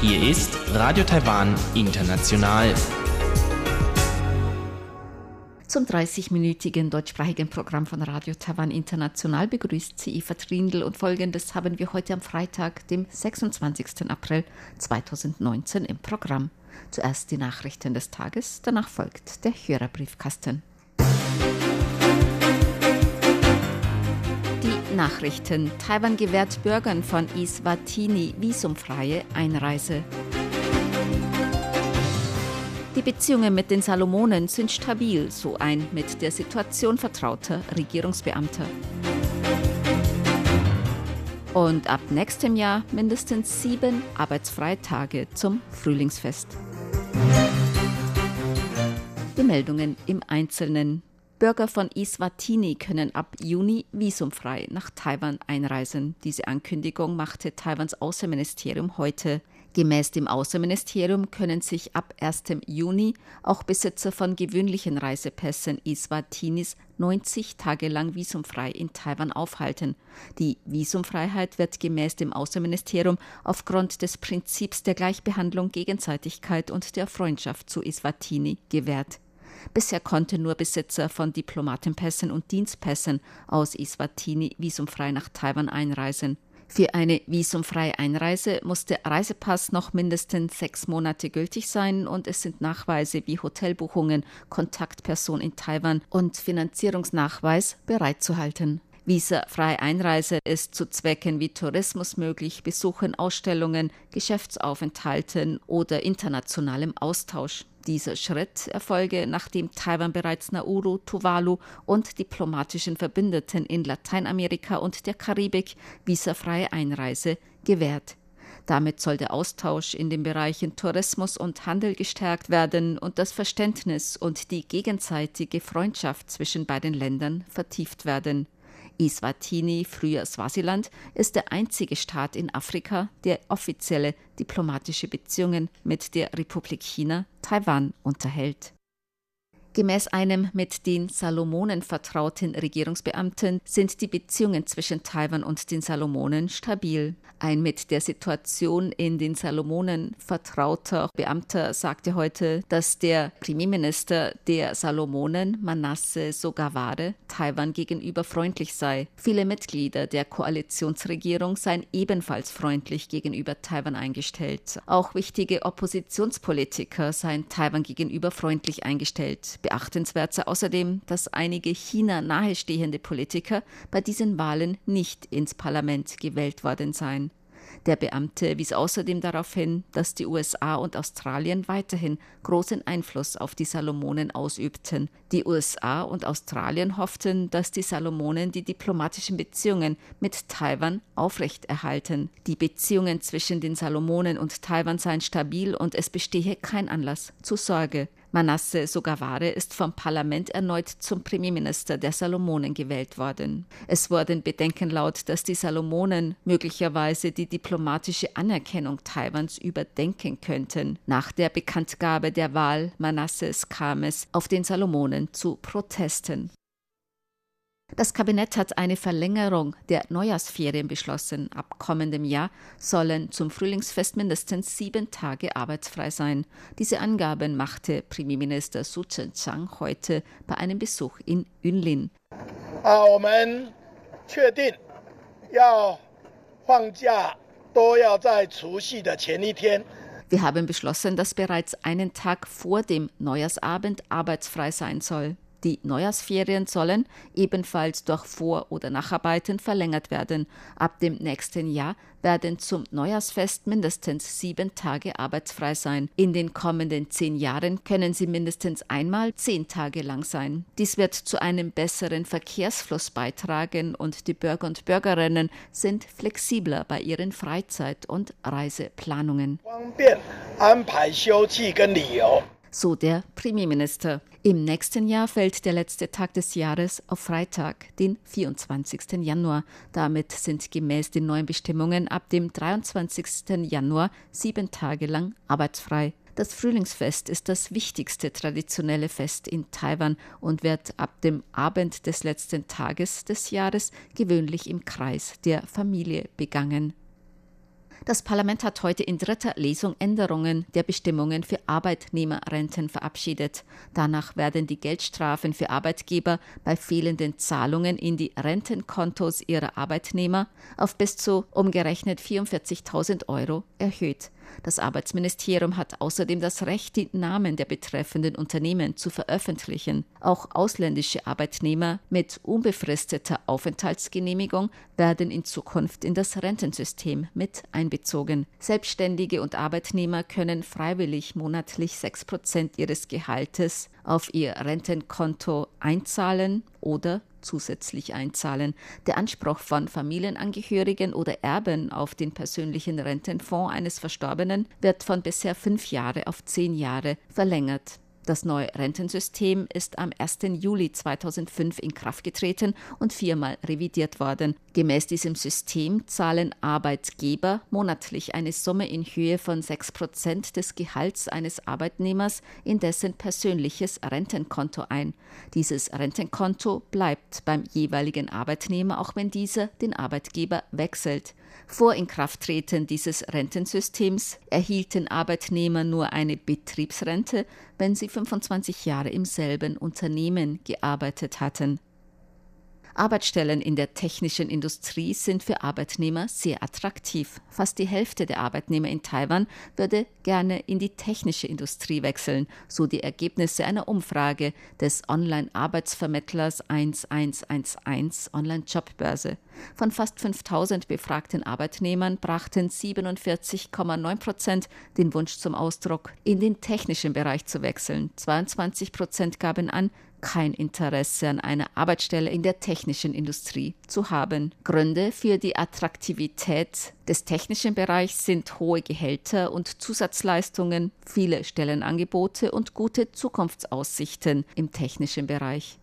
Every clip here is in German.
Hier ist Radio Taiwan International. Zum 30-minütigen deutschsprachigen Programm von Radio Taiwan International begrüßt sie Eva Trindl und folgendes haben wir heute am Freitag, dem 26. April 2019 im Programm. Zuerst die Nachrichten des Tages, danach folgt der Hörerbriefkasten. Nachrichten. Taiwan gewährt Bürgern von Iswatini visumfreie Einreise. Die Beziehungen mit den Salomonen sind stabil, so ein mit der Situation vertrauter Regierungsbeamter. Und ab nächstem Jahr mindestens sieben Arbeitsfreitage zum Frühlingsfest. Die Meldungen im Einzelnen. Bürger von Iswatini können ab Juni visumfrei nach Taiwan einreisen. Diese Ankündigung machte Taiwans Außenministerium heute. Gemäß dem Außenministerium können sich ab 1. Juni auch Besitzer von gewöhnlichen Reisepässen Iswatinis 90 Tage lang visumfrei in Taiwan aufhalten. Die Visumfreiheit wird gemäß dem Außenministerium aufgrund des Prinzips der Gleichbehandlung, Gegenseitigkeit und der Freundschaft zu Iswatini gewährt. Bisher konnten nur Besitzer von Diplomatenpässen und Dienstpässen aus Iswatini visumfrei nach Taiwan einreisen. Für eine visumfreie Einreise muss der Reisepass noch mindestens sechs Monate gültig sein und es sind Nachweise wie Hotelbuchungen, Kontaktperson in Taiwan und Finanzierungsnachweis bereitzuhalten. Visafreie Einreise ist zu Zwecken wie Tourismus möglich, Besuchen Ausstellungen, Geschäftsaufenthalten oder internationalem Austausch. Dieser Schritt erfolge, nachdem Taiwan bereits Nauru, Tuvalu und diplomatischen Verbündeten in Lateinamerika und der Karibik visafreie Einreise gewährt. Damit soll der Austausch in den Bereichen Tourismus und Handel gestärkt werden und das Verständnis und die gegenseitige Freundschaft zwischen beiden Ländern vertieft werden. Iswatini, früher Swasiland, ist der einzige Staat in Afrika, der offizielle diplomatische Beziehungen mit der Republik China, Taiwan, unterhält. Gemäß einem mit den Salomonen vertrauten Regierungsbeamten sind die Beziehungen zwischen Taiwan und den Salomonen stabil. Ein mit der Situation in den Salomonen vertrauter Beamter sagte heute, dass der Premierminister der Salomonen, Manasse Sogaware, Taiwan gegenüber freundlich sei. Viele Mitglieder der Koalitionsregierung seien ebenfalls freundlich gegenüber Taiwan eingestellt. Auch wichtige Oppositionspolitiker seien Taiwan gegenüber freundlich eingestellt. Beachtenswert sei außerdem, dass einige China nahestehende Politiker bei diesen Wahlen nicht ins Parlament gewählt worden seien. Der Beamte wies außerdem darauf hin, dass die USA und Australien weiterhin großen Einfluss auf die Salomonen ausübten. Die USA und Australien hofften, dass die Salomonen die diplomatischen Beziehungen mit Taiwan aufrechterhalten. Die Beziehungen zwischen den Salomonen und Taiwan seien stabil und es bestehe kein Anlass zur Sorge. Manasse Sogaware ist vom Parlament erneut zum Premierminister der Salomonen gewählt worden. Es wurden Bedenken laut, dass die Salomonen möglicherweise die diplomatische Anerkennung Taiwans überdenken könnten. Nach der Bekanntgabe der Wahl Manasses kam es auf den Salomonen zu Protesten. Das Kabinett hat eine Verlängerung der Neujahrsferien beschlossen. Ab kommendem Jahr sollen zum Frühlingsfest mindestens sieben Tage arbeitsfrei sein. Diese Angaben machte Premierminister Su Chen-chang heute bei einem Besuch in Yunlin. Wir haben beschlossen, dass bereits einen Tag vor dem Neujahrsabend arbeitsfrei sein soll. Die Neujahrsferien sollen ebenfalls durch Vor- oder Nacharbeiten verlängert werden. Ab dem nächsten Jahr werden zum Neujahrsfest mindestens sieben Tage arbeitsfrei sein. In den kommenden zehn Jahren können sie mindestens einmal zehn Tage lang sein. Dies wird zu einem besseren Verkehrsfluss beitragen und die Bürger und Bürgerinnen sind flexibler bei ihren Freizeit- und Reiseplanungen. So der Premierminister. Im nächsten Jahr fällt der letzte Tag des Jahres auf Freitag, den 24. Januar. Damit sind gemäß den neuen Bestimmungen ab dem 23. Januar sieben Tage lang arbeitsfrei. Das Frühlingsfest ist das wichtigste traditionelle Fest in Taiwan und wird ab dem Abend des letzten Tages des Jahres gewöhnlich im Kreis der Familie begangen. Das Parlament hat heute in dritter Lesung Änderungen der Bestimmungen für Arbeitnehmerrenten verabschiedet. Danach werden die Geldstrafen für Arbeitgeber bei fehlenden Zahlungen in die Rentenkontos ihrer Arbeitnehmer auf bis zu umgerechnet 44.000 Euro erhöht. Das Arbeitsministerium hat außerdem das Recht, die Namen der betreffenden Unternehmen zu veröffentlichen. Auch ausländische Arbeitnehmer mit unbefristeter Aufenthaltsgenehmigung werden in Zukunft in das Rentensystem mit einbezogen. Selbstständige und Arbeitnehmer können freiwillig monatlich 6 Prozent ihres Gehaltes auf ihr Rentenkonto einzahlen oder zusätzlich einzahlen. Der Anspruch von Familienangehörigen oder Erben auf den persönlichen Rentenfonds eines Verstorbenen wird von bisher fünf Jahre auf zehn Jahre verlängert. Das neue Rentensystem ist am 1. Juli 2005 in Kraft getreten und viermal revidiert worden. Gemäß diesem System zahlen Arbeitgeber monatlich eine Summe in Höhe von 6 Prozent des Gehalts eines Arbeitnehmers in dessen persönliches Rentenkonto ein. Dieses Rentenkonto bleibt beim jeweiligen Arbeitnehmer, auch wenn dieser den Arbeitgeber wechselt. Vor Inkrafttreten dieses Rentensystems erhielten Arbeitnehmer nur eine Betriebsrente, wenn sie 25 Jahre im selben Unternehmen gearbeitet hatten. Arbeitsstellen in der technischen Industrie sind für Arbeitnehmer sehr attraktiv. Fast die Hälfte der Arbeitnehmer in Taiwan würde gerne in die technische Industrie wechseln, so die Ergebnisse einer Umfrage des Online-Arbeitsvermittlers 1111 Online-Jobbörse. Von fast 5000 befragten Arbeitnehmern brachten 47,9 Prozent den Wunsch zum Ausdruck, in den technischen Bereich zu wechseln. 22 Prozent gaben an, kein Interesse an einer Arbeitsstelle in der technischen Industrie zu haben. Gründe für die Attraktivität des technischen Bereichs sind hohe Gehälter und Zusatzleistungen, viele Stellenangebote und gute Zukunftsaussichten im technischen Bereich.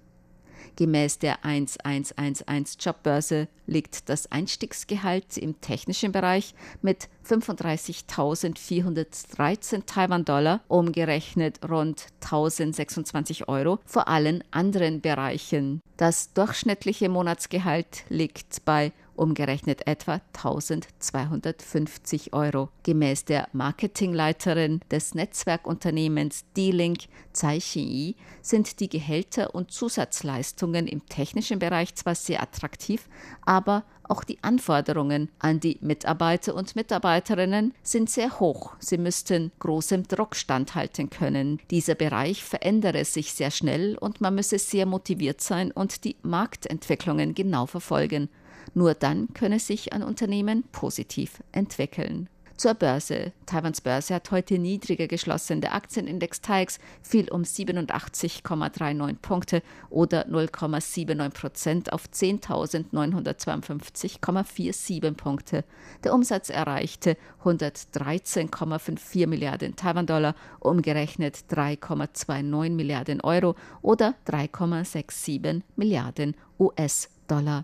Gemäß der 1111 Jobbörse liegt das Einstiegsgehalt im technischen Bereich mit 35.413 Taiwan-Dollar, umgerechnet rund 1.026 Euro, vor allen anderen Bereichen. Das durchschnittliche Monatsgehalt liegt bei umgerechnet etwa 1250 Euro. Gemäß der Marketingleiterin des Netzwerkunternehmens D-Link, Tsai Xinyi, sind die Gehälter und Zusatzleistungen im technischen Bereich zwar sehr attraktiv, aber auch die Anforderungen an die Mitarbeiter und Mitarbeiterinnen sind sehr hoch. Sie müssten großem Druck standhalten können. Dieser Bereich verändere sich sehr schnell und man müsse sehr motiviert sein und die Marktentwicklungen genau verfolgen. Nur dann könne sich ein Unternehmen positiv entwickeln. Zur Börse. Taiwans Börse hat heute niedriger geschlossen. Der Aktienindex TAIX fiel um 87,39 Punkte oder 0,79 Prozent auf 10.952,47 Punkte. Der Umsatz erreichte 113,54 Milliarden Taiwan-Dollar, umgerechnet 3,29 Milliarden Euro oder 3,67 Milliarden US-Dollar.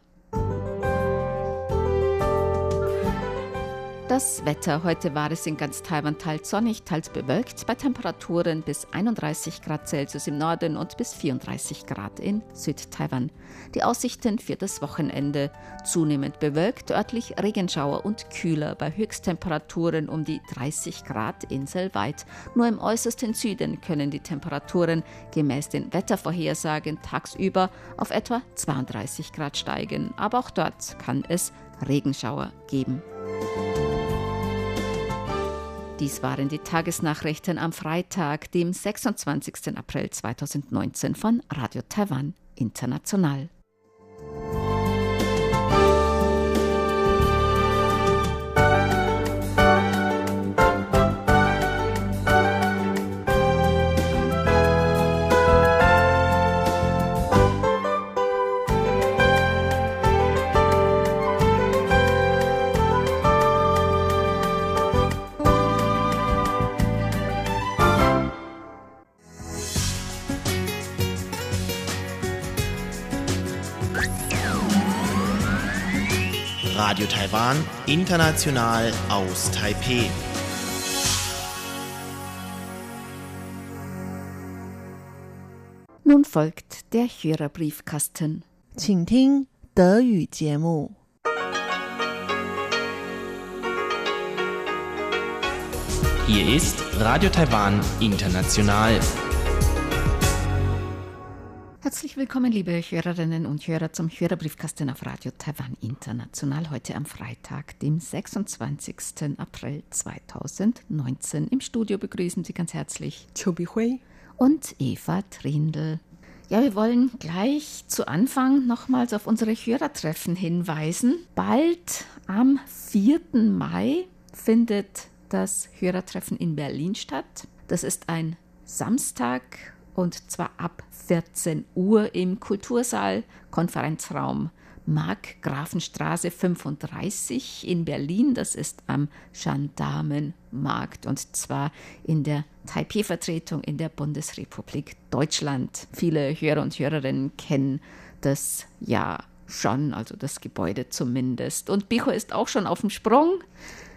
Das Wetter. Heute war es in ganz Taiwan teils sonnig, teils bewölkt, bei Temperaturen bis 31 Grad Celsius im Norden und bis 34 Grad in Südtaiwan. Die Aussichten für das Wochenende. Zunehmend bewölkt, örtlich Regenschauer und kühler, bei Höchsttemperaturen um die 30 Grad inselweit. Nur im äußersten Süden können die Temperaturen gemäß den Wettervorhersagen tagsüber auf etwa 32 Grad steigen. Aber auch dort kann es Regenschauer geben. Dies waren die Tagesnachrichten am Freitag, dem 26. April 2019 von Radio Taiwan International. Radio Taiwan, international aus Taipeh. Nun folgt der Hörerbriefkasten. 请听德语节目。Hier ist Radio Taiwan International. Herzlich willkommen, liebe Hörerinnen und Hörer, zum Hörerbriefkasten auf Radio Taiwan International. Heute am Freitag, dem 26. April 2019. Im Studio begrüßen Sie ganz herzlich Chobi Hui und Eva Trindl. Ja, wir wollen gleich zu Anfang nochmals auf unsere Hörertreffen hinweisen. Bald am 4. Mai findet das Hörertreffen in Berlin statt. Das ist ein Samstag und zwar ab 14 Uhr im Kultursaal Konferenzraum Markgrafenstraße 35 in Berlin. Das ist am Gendarmenmarkt und zwar in der Taipei-Vertretung in der Bundesrepublik Deutschland. Viele Hörer und Hörerinnen kennen das ja schon, also das Gebäude zumindest. Und Bicho ist auch schon auf dem Sprung.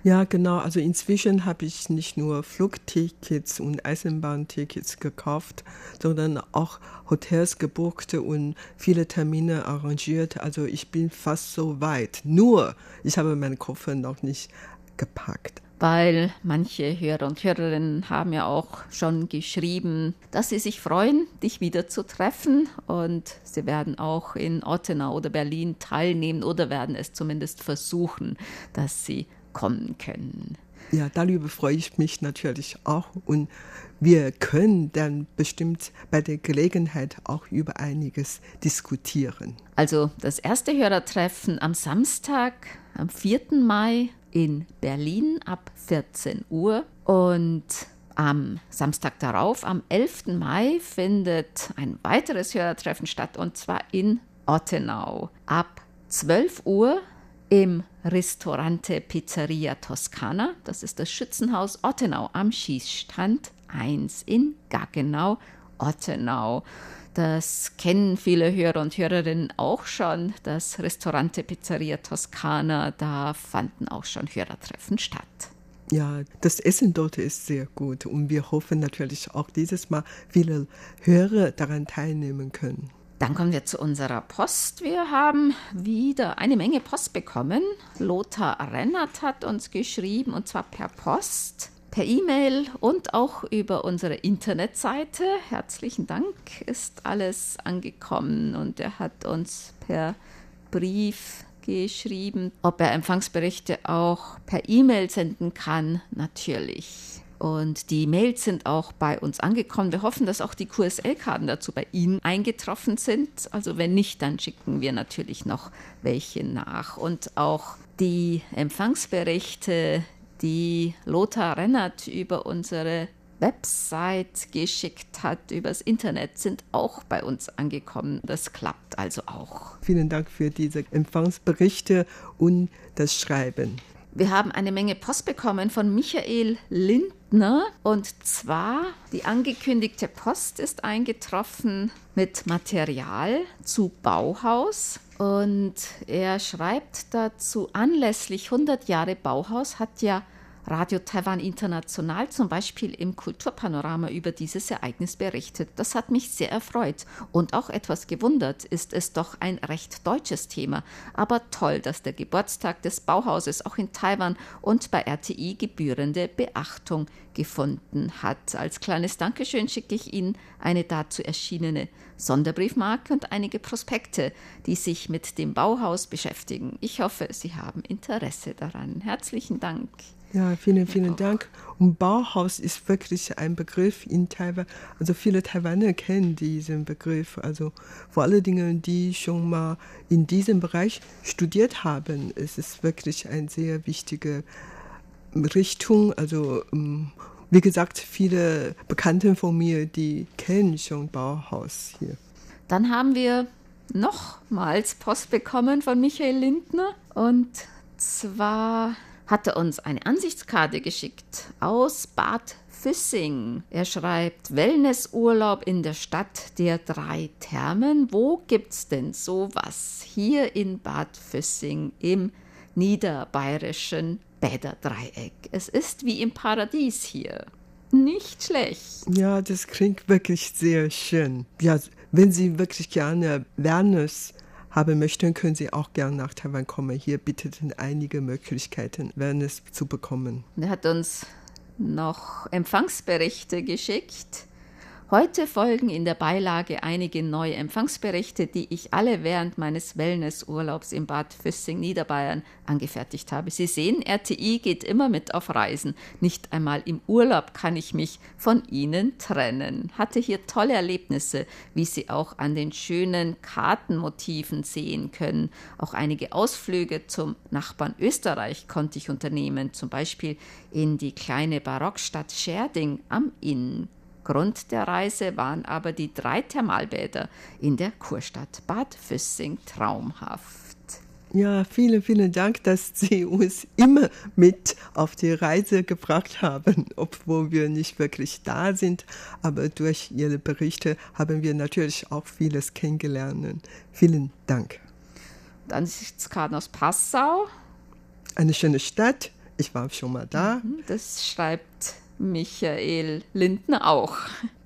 Ja, genau. Also inzwischen habe ich nicht nur Flugtickets und Eisenbahntickets gekauft, sondern auch Hotels gebucht und viele Termine arrangiert. Also ich bin fast so weit. Nur, ich habe meinen Koffer noch nicht gepackt. weil manche Hörer und Hörerinnen haben ja auch schon geschrieben, dass sie sich freuen, dich wieder zu treffen und sie werden auch in Ottenau oder Berlin teilnehmen oder werden es zumindest versuchen, dass sie kommen können. Ja, darüber freue ich mich natürlich auch. Und wir können dann bestimmt bei der Gelegenheit auch über einiges diskutieren. Also das erste Hörertreffen am Samstag, am 4. Mai in Berlin ab 14 Uhr und am Samstag darauf, am 11. Mai, findet ein weiteres Hörertreffen statt und zwar in Ottenau ab 12 Uhr im Ristorante Pizzeria Toscana. Das ist das Schützenhaus Ottenau am Schießstand 1 in Gaggenau, Ottenau. Das kennen viele Hörer und Hörerinnen auch schon. Das Restaurante Pizzeria Toscana, da fanden auch schon Hörertreffen statt. Ja, das Essen dort ist sehr gut und wir hoffen natürlich auch dieses Mal viele Hörer daran teilnehmen können. Dann kommen wir zu unserer Post. Wir haben wieder eine Menge Post bekommen. Lothar Rennert hat uns geschrieben und zwar per Post, per E-Mail und auch über unsere Internetseite. Herzlichen Dank, ist alles angekommen und er hat uns per Brief geschrieben, ob er Empfangsberichte auch per E-Mail senden kann. Natürlich. Und die Mails sind auch bei uns angekommen. Wir hoffen, dass auch die QSL-Karten dazu bei Ihnen eingetroffen sind. Also wenn nicht, dann schicken wir natürlich noch welche nach. Und auch die Empfangsberichte, die Lothar Rennert über unsere Website geschickt hat, übers Internet, sind auch bei uns angekommen. Das klappt also auch. Vielen Dank für diese Empfangsberichte und das Schreiben. Wir haben eine Menge Post bekommen von Michael Lindner. Und zwar die angekündigte Post ist eingetroffen mit Material zu Bauhaus. Und er schreibt dazu anlässlich 100 Jahre Bauhaus hat ja Radio Taiwan International zum Beispiel im Kulturpanorama über dieses Ereignis berichtet. Das hat mich sehr erfreut und auch etwas gewundert. Ist es doch ein recht deutsches Thema. Aber toll, dass der Geburtstag des Bauhauses auch in Taiwan und bei RTI gebührende Beachtung gefunden hat. Als kleines Dankeschön schicke ich Ihnen eine dazu erschienene Sonderbriefmarke und einige Prospekte, die sich mit dem Bauhaus beschäftigen. Ich hoffe, Sie haben Interesse daran. Herzlichen Dank. Ja, vielen, vielen Dank. Und Bauhaus ist wirklich ein Begriff in Taiwan. Also viele Taiwaner kennen diesen Begriff. Also vor allen Dingen, die schon mal in diesem Bereich studiert haben, es ist wirklich eine sehr wichtige Richtung. Also ähm, wie gesagt, viele Bekannte von mir, die kennen schon Bauhaus hier. Dann haben wir nochmals Post bekommen von Michael Lindner und zwar hat er uns eine Ansichtskarte geschickt aus Bad Füssing. Er schreibt Wellnessurlaub in der Stadt der drei Thermen. Wo gibt's denn sowas? Hier in Bad Füssing im niederbayerischen Bäderdreieck. Es ist wie im Paradies hier. Nicht schlecht. Ja, das klingt wirklich sehr schön. Ja, wenn Sie wirklich gerne Wellness haben möchten, können Sie auch gerne nach Taiwan kommen. Hier bietet einige Möglichkeiten, Wellness zu bekommen. Er hat uns noch Empfangsberichte geschickt. Heute folgen in der Beilage einige neue Empfangsberichte, die ich alle während meines Wellnessurlaubs im Bad Füssing, Niederbayern, angefertigt habe. Sie sehen, RTI geht immer mit auf Reisen. Nicht einmal im Urlaub kann ich mich von Ihnen trennen. Hatte hier tolle Erlebnisse, wie Sie auch an den schönen Kartenmotiven sehen können. Auch einige Ausflüge zum Nachbarn Österreich konnte ich unternehmen, zum Beispiel in die kleine Barockstadt Scherding am Inn. Grund der Reise waren aber die drei Thermalbäder in der Kurstadt Bad Füssing traumhaft. Ja, vielen, vielen Dank, dass Sie uns immer mit auf die Reise gebracht haben, obwohl wir nicht wirklich da sind. Aber durch Ihre Berichte haben wir natürlich auch vieles kennengelernt. Vielen Dank. Ansichtskarten aus Passau. Eine schöne Stadt. Ich war schon mal da. Mhm, das schreibt Michael Lindner auch.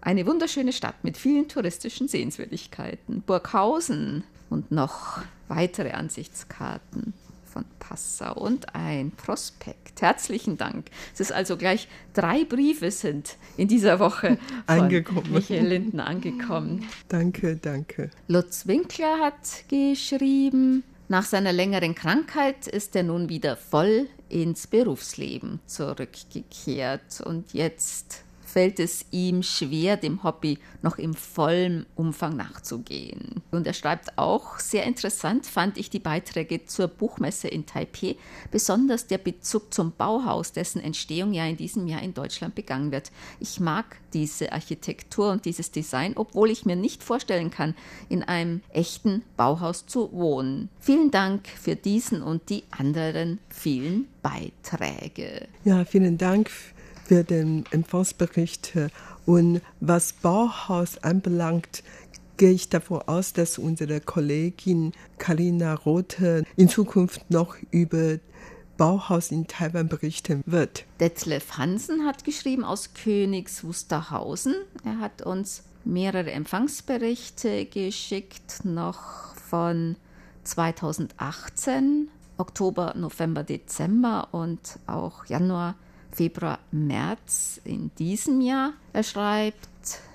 Eine wunderschöne Stadt mit vielen touristischen Sehenswürdigkeiten. Burghausen und noch weitere Ansichtskarten von Passau und ein Prospekt. Herzlichen Dank. Es ist also gleich drei Briefe sind in dieser Woche von angekommen. Michael Lindner angekommen. Danke, danke. Lutz Winkler hat geschrieben, nach seiner längeren Krankheit ist er nun wieder voll ins Berufsleben zurückgekehrt. Und jetzt fällt es ihm schwer, dem Hobby noch im vollen Umfang nachzugehen. Und er schreibt auch, sehr interessant fand ich die Beiträge zur Buchmesse in Taipeh, besonders der Bezug zum Bauhaus, dessen Entstehung ja in diesem Jahr in Deutschland begangen wird. Ich mag diese Architektur und dieses Design, obwohl ich mir nicht vorstellen kann, in einem echten Bauhaus zu wohnen. Vielen Dank für diesen und die anderen vielen Beiträge. Ja, vielen Dank für den Empfangsbericht. Und was Bauhaus anbelangt, gehe ich davon aus, dass unsere Kollegin Karina Rothe in Zukunft noch über Bauhaus in Taiwan berichten wird. Detlef Hansen hat geschrieben aus Königs Wusterhausen. Er hat uns mehrere Empfangsberichte geschickt, noch von 2018, Oktober, November, Dezember und auch Januar Februar, März in diesem Jahr. Er schreibt,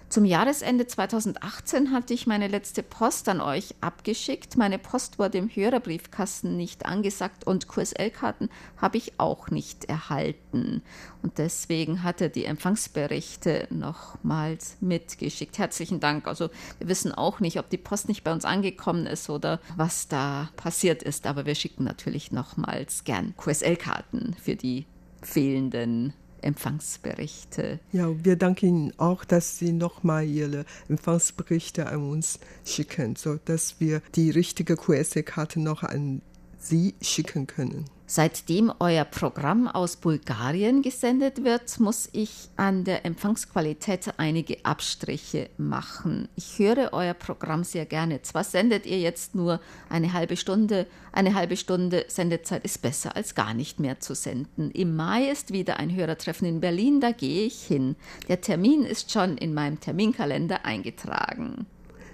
zum Jahresende 2018 hatte ich meine letzte Post an euch abgeschickt. Meine Post wurde im Hörerbriefkasten nicht angesagt und QSL-Karten habe ich auch nicht erhalten. Und deswegen hat er die Empfangsberichte nochmals mitgeschickt. Herzlichen Dank. Also wir wissen auch nicht, ob die Post nicht bei uns angekommen ist oder was da passiert ist. Aber wir schicken natürlich nochmals gern QSL-Karten für die fehlenden Empfangsberichte. Ja, wir danken Ihnen auch, dass Sie nochmal Ihre Empfangsberichte an uns schicken, sodass wir die richtige QSE-Karte noch an Sie schicken können. Seitdem euer Programm aus Bulgarien gesendet wird, muss ich an der Empfangsqualität einige Abstriche machen. Ich höre euer Programm sehr gerne. Zwar sendet ihr jetzt nur eine halbe Stunde, eine halbe Stunde Sendezeit ist besser als gar nicht mehr zu senden. Im Mai ist wieder ein Hörertreffen in Berlin, da gehe ich hin. Der Termin ist schon in meinem Terminkalender eingetragen.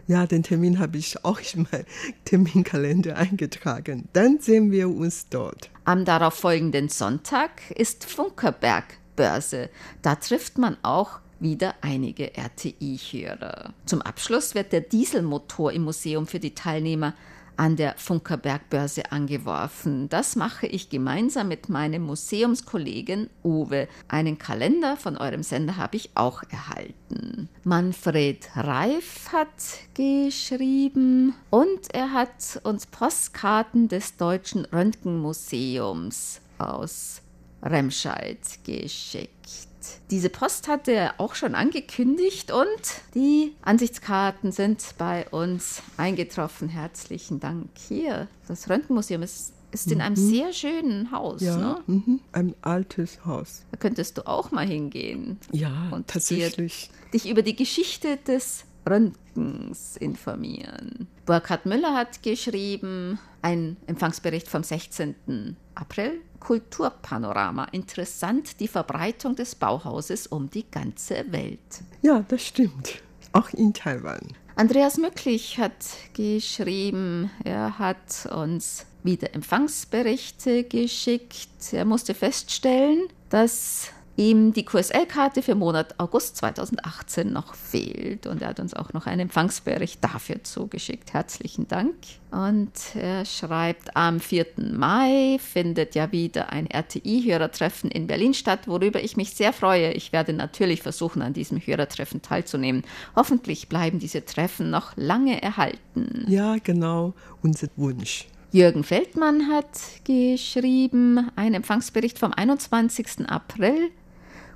Ja, den Termin habe ich auch in meinen Terminkalender eingetragen. Dann sehen wir uns dort. Am darauffolgenden Sonntag ist Funkerberg Börse. Da trifft man auch wieder einige RTI-Hörer. Zum Abschluss wird der Dieselmotor im Museum für die Teilnehmer an der Funkerberg-Börse angeworfen. Das mache ich gemeinsam mit meinem Museumskollegen Uwe. Einen Kalender von eurem Sender habe ich auch erhalten. Manfred Reif hat geschrieben und er hat uns Postkarten des Deutschen Röntgenmuseums aus Remscheid geschickt. Diese Post hatte er auch schon angekündigt und die Ansichtskarten sind bei uns eingetroffen. Herzlichen Dank. Hier, das Röntgenmuseum ist, ist in einem mhm. sehr schönen Haus. Ja, ne? mhm. ein altes Haus. Da könntest du auch mal hingehen. Ja, und tatsächlich. dich über die Geschichte des Röntgens informieren. Burkhard Müller hat geschrieben, ein Empfangsbericht vom 16. April, Kulturpanorama. Interessant die Verbreitung des Bauhauses um die ganze Welt. Ja, das stimmt. Auch in Taiwan. Andreas Mücklich hat geschrieben, er hat uns wieder Empfangsberichte geschickt. Er musste feststellen, dass ihm die QSL-Karte für Monat August 2018 noch fehlt. Und er hat uns auch noch einen Empfangsbericht dafür zugeschickt. Herzlichen Dank. Und er schreibt, am 4. Mai findet ja wieder ein RTI-Hörertreffen in Berlin statt, worüber ich mich sehr freue. Ich werde natürlich versuchen, an diesem Hörertreffen teilzunehmen. Hoffentlich bleiben diese Treffen noch lange erhalten. Ja, genau, unser Wunsch. Jürgen Feldmann hat geschrieben, ein Empfangsbericht vom 21. April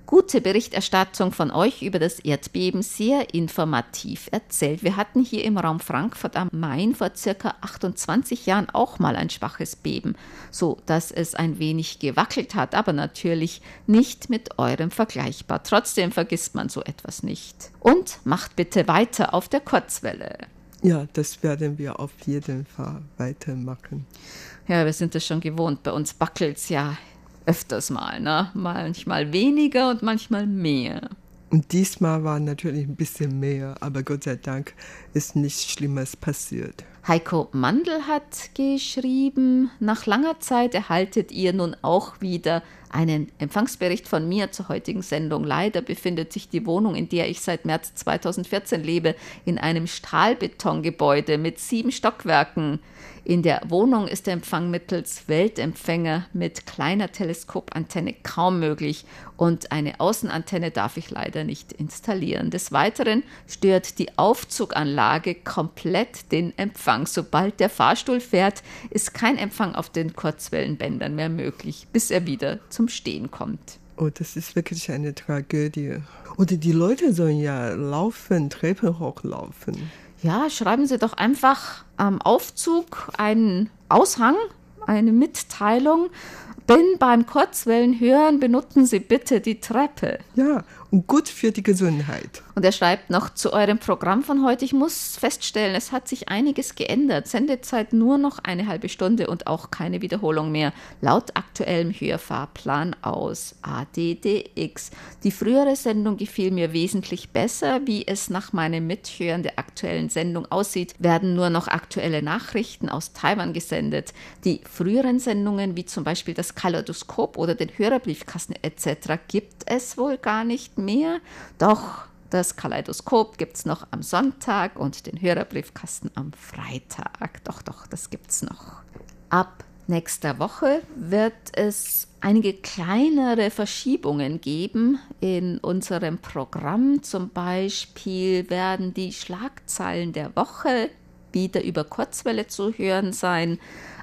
gute Berichterstattung von euch über das Erdbeben, sehr informativ erzählt. Wir hatten hier im Raum Frankfurt am Main vor circa 28 Jahren auch mal ein schwaches Beben, so dass es ein wenig gewackelt hat, aber natürlich nicht mit eurem vergleichbar. Trotzdem vergisst man so etwas nicht. Und macht bitte weiter auf der Kurzwelle. Ja, das werden wir auf jeden Fall weitermachen. Ja, wir sind es schon gewohnt. Bei uns wackelt es ja öfters mal, ne? Manchmal weniger und manchmal mehr. Und diesmal war natürlich ein bisschen mehr, aber Gott sei Dank ist nichts Schlimmes passiert. Heiko Mandel hat geschrieben, nach langer Zeit erhaltet ihr nun auch wieder einen Empfangsbericht von mir zur heutigen Sendung. Leider befindet sich die Wohnung, in der ich seit März 2014 lebe, in einem Stahlbetongebäude mit sieben Stockwerken. In der Wohnung ist der Empfang mittels Weltempfänger mit kleiner Teleskopantenne kaum möglich und eine Außenantenne darf ich leider nicht installieren. Des Weiteren stört die Aufzuganlage komplett den Empfang. Sobald der Fahrstuhl fährt, ist kein Empfang auf den Kurzwellenbändern mehr möglich, bis er wieder zum Stehen kommt. Oh, das ist wirklich eine Tragödie. Oder die Leute sollen ja laufen, Treppen hochlaufen ja, schreiben Sie doch einfach am Aufzug einen Aushang, eine Mitteilung. Denn beim Kurzwellenhören benutzen Sie bitte die Treppe. Ja, und gut für die Gesundheit. Und er schreibt noch zu eurem Programm von heute, ich muss feststellen, es hat sich einiges geändert. Sendezeit nur noch eine halbe Stunde und auch keine Wiederholung mehr. Laut aktuellem Hörfahrplan aus ADDX. Die frühere Sendung gefiel mir wesentlich besser. Wie es nach meinem Mithören der aktuellen Sendung aussieht, werden nur noch aktuelle Nachrichten aus Taiwan gesendet. Die früheren Sendungen, wie zum Beispiel das Kaleidoskop oder den Hörerbriefkasten etc., gibt es wohl gar nicht mehr. Doch das Kaleidoskop gibt es noch am Sonntag und den Hörerbriefkasten am Freitag. Doch, doch, das gibt es noch. Ab nächster Woche wird es einige kleinere Verschiebungen geben in unserem Programm. Zum Beispiel werden die Schlagzeilen der Woche wieder über Kurzwelle zu hören sein.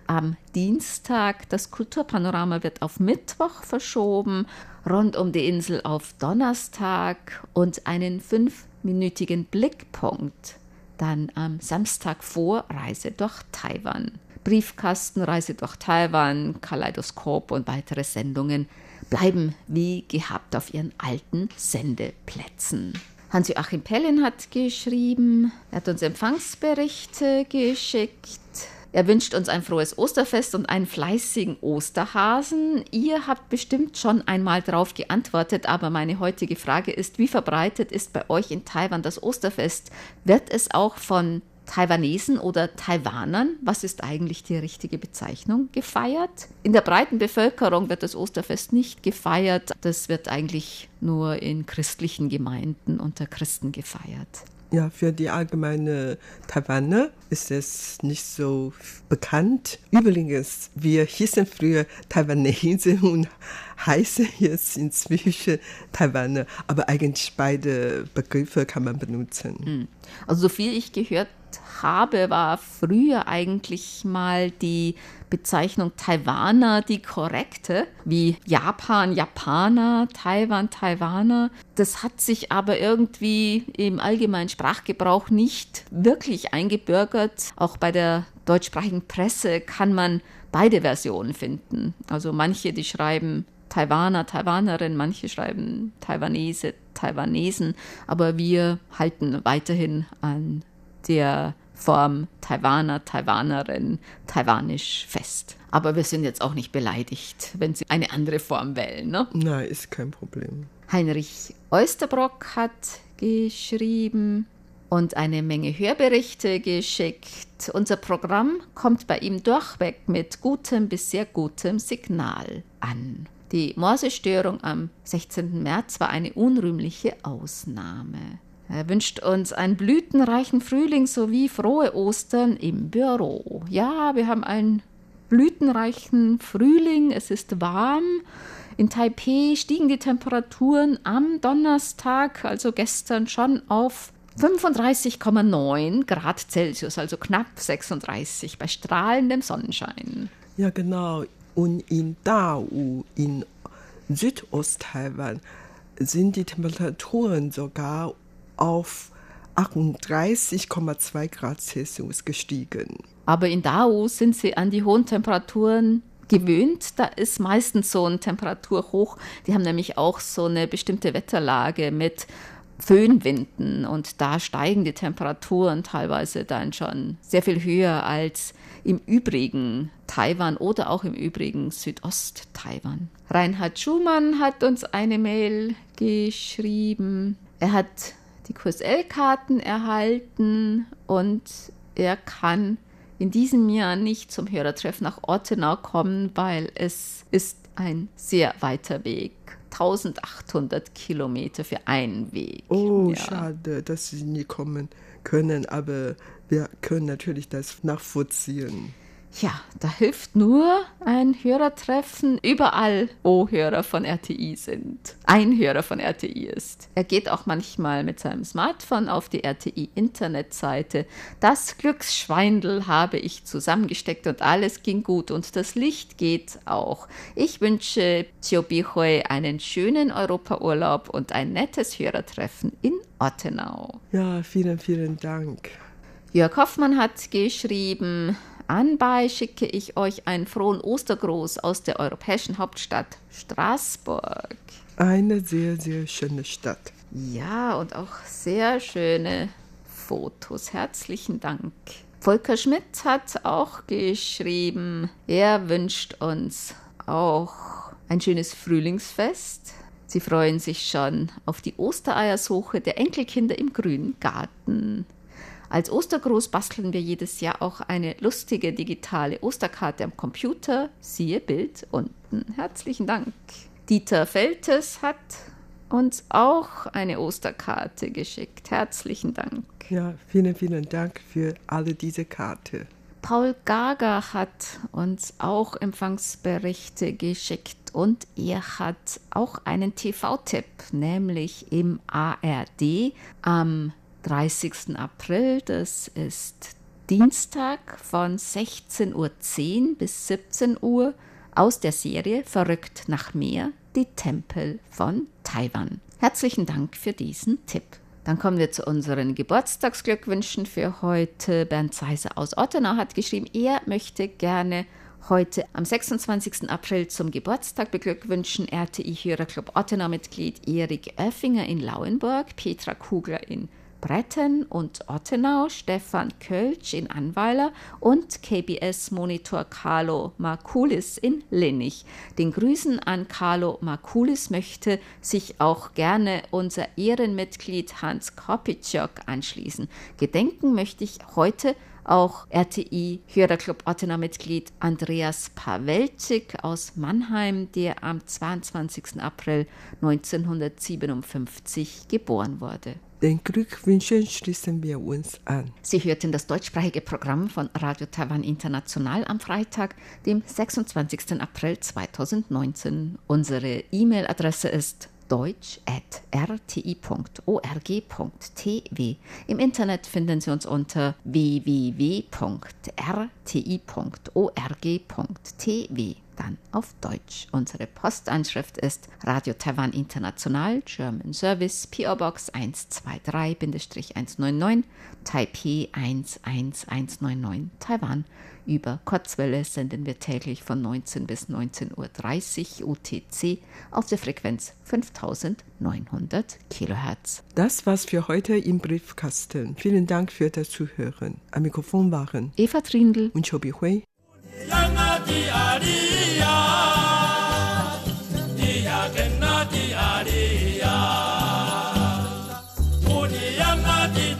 Am Dienstag das Kulturpanorama wird auf Mittwoch verschoben rund um die Insel auf Donnerstag und einen fünfminütigen Blickpunkt dann am Samstag vor Reise durch Taiwan. Briefkasten, Reise durch Taiwan, Kaleidoskop und weitere Sendungen bleiben wie gehabt auf ihren alten Sendeplätzen. Hans-Joachim Pellin hat geschrieben, er hat uns Empfangsberichte geschickt, er wünscht uns ein frohes Osterfest und einen fleißigen Osterhasen. Ihr habt bestimmt schon einmal darauf geantwortet, aber meine heutige Frage ist, wie verbreitet ist bei euch in Taiwan das Osterfest? Wird es auch von Taiwanesen oder Taiwanern, was ist eigentlich die richtige Bezeichnung, gefeiert. In der breiten Bevölkerung wird das Osterfest nicht gefeiert. Das wird eigentlich nur in christlichen Gemeinden unter Christen gefeiert. Ja, für die allgemeine Taiwaner ist es nicht so bekannt. Übrigens, wir hießen früher Taiwanese und heißen jetzt inzwischen Taiwaner, aber eigentlich beide Begriffe kann man benutzen. Hm. Also so viel ich gehört habe, war früher eigentlich mal die Bezeichnung Taiwaner die korrekte, wie Japan, Japaner, Taiwan, Taiwaner. Das hat sich aber irgendwie im allgemeinen Sprachgebrauch nicht wirklich eingebürgert. Auch bei der deutschsprachigen Presse kann man beide Versionen finden. Also manche, die schreiben Taiwaner, Taiwanerin, manche schreiben Taiwanese, Taiwanesen, aber wir halten weiterhin an der Form Taiwaner, Taiwanerin, Taiwanisch fest. Aber wir sind jetzt auch nicht beleidigt, wenn Sie eine andere Form wählen. Ne? Nein, ist kein Problem. Heinrich Oesterbrock hat geschrieben, und eine Menge Hörberichte geschickt. Unser Programm kommt bei ihm durchweg mit gutem bis sehr gutem Signal an. Die Morsestörung am 16. März war eine unrühmliche Ausnahme. Er wünscht uns einen blütenreichen Frühling sowie frohe Ostern im Büro. Ja, wir haben einen blütenreichen Frühling, es ist warm. In Taipei stiegen die Temperaturen am Donnerstag, also gestern, schon auf 35,9 Grad Celsius, also knapp 36 bei strahlendem Sonnenschein. Ja, genau. Und in Dau, in Südost-Taiwan, sind die Temperaturen sogar auf 38,2 Grad Celsius gestiegen. Aber in Dao sind sie an die hohen Temperaturen gewöhnt. Da ist meistens so ein Temperaturhoch. Die haben nämlich auch so eine bestimmte Wetterlage mit Föhnwinden und da steigen die Temperaturen teilweise dann schon sehr viel höher als im übrigen Taiwan oder auch im übrigen Südost-Taiwan. Reinhard Schumann hat uns eine Mail geschrieben. Er hat die QSL-Karten erhalten und er kann in diesem Jahr nicht zum Hörertreff nach Ortenau kommen, weil es ist ein sehr weiter Weg. 1800 Kilometer für einen Weg. Oh, ja. schade, dass Sie nie kommen können, aber wir können natürlich das nachvollziehen. Ja, da hilft nur ein Hörertreffen überall, wo Hörer von RTI sind. Ein Hörer von RTI ist. Er geht auch manchmal mit seinem Smartphone auf die RTI-Internetseite. Das Glücksschweindel habe ich zusammengesteckt und alles ging gut und das Licht geht auch. Ich wünsche Chiobihui einen schönen Europaurlaub und ein nettes Hörertreffen in Ottenau. Ja, vielen, vielen Dank. Jörg Hoffmann hat geschrieben, Anbei schicke ich euch einen frohen Ostergruß aus der europäischen Hauptstadt Straßburg. Eine sehr, sehr schöne Stadt. Ja, und auch sehr schöne Fotos. Herzlichen Dank. Volker Schmidt hat auch geschrieben, er wünscht uns auch ein schönes Frühlingsfest. Sie freuen sich schon auf die Ostereiersuche der Enkelkinder im grünen Garten. Als Ostergruß basteln wir jedes Jahr auch eine lustige digitale Osterkarte am Computer. Siehe Bild unten. Herzlichen Dank. Dieter Feltes hat uns auch eine Osterkarte geschickt. Herzlichen Dank. Ja, vielen, vielen Dank für alle diese Karte. Paul Gager hat uns auch Empfangsberichte geschickt und er hat auch einen TV-Tipp, nämlich im ARD am 30. April. Das ist Dienstag von 16.10 Uhr bis 17 Uhr aus der Serie Verrückt nach Meer, die Tempel von Taiwan. Herzlichen Dank für diesen Tipp. Dann kommen wir zu unseren Geburtstagsglückwünschen für heute. Bernd Seiser aus Ottenau hat geschrieben, er möchte gerne heute am 26. April zum Geburtstag beglückwünschen RTI-Hörerclub Ottenau-Mitglied Erik Oeffinger in Lauenburg, Petra Kugler in Bretten und Ottenau, Stefan Kölsch in Anweiler und KBS-Monitor Carlo Markulis in Linnich. Den Grüßen an Carlo Markulis möchte sich auch gerne unser Ehrenmitglied Hans Kopitschok anschließen. Gedenken möchte ich heute auch RTI Hörerclub Ottenau Mitglied Andreas Pawelczyk aus Mannheim, der am 22. April 1957 geboren wurde. Den Glückwünschen schließen wir uns an. Sie hörten das deutschsprachige Programm von Radio Taiwan International am Freitag, dem 26. April 2019. Unsere E-Mail-Adresse ist deutsch.rti.org.tw. Im Internet finden Sie uns unter www.rti.org.tw dann auf Deutsch. Unsere Postanschrift ist Radio Taiwan International, German Service, PO Box 123-199, Taipei 11199, Taiwan. Über Kurzwelle senden wir täglich von 19 bis 19.30 Uhr UTC auf der Frequenz 5900 Kilohertz. Das war's für heute im Briefkasten. Vielen Dank für das Zuhören. Am Mikrofon waren Eva Trindl und Chobi Hui. Yang 里啊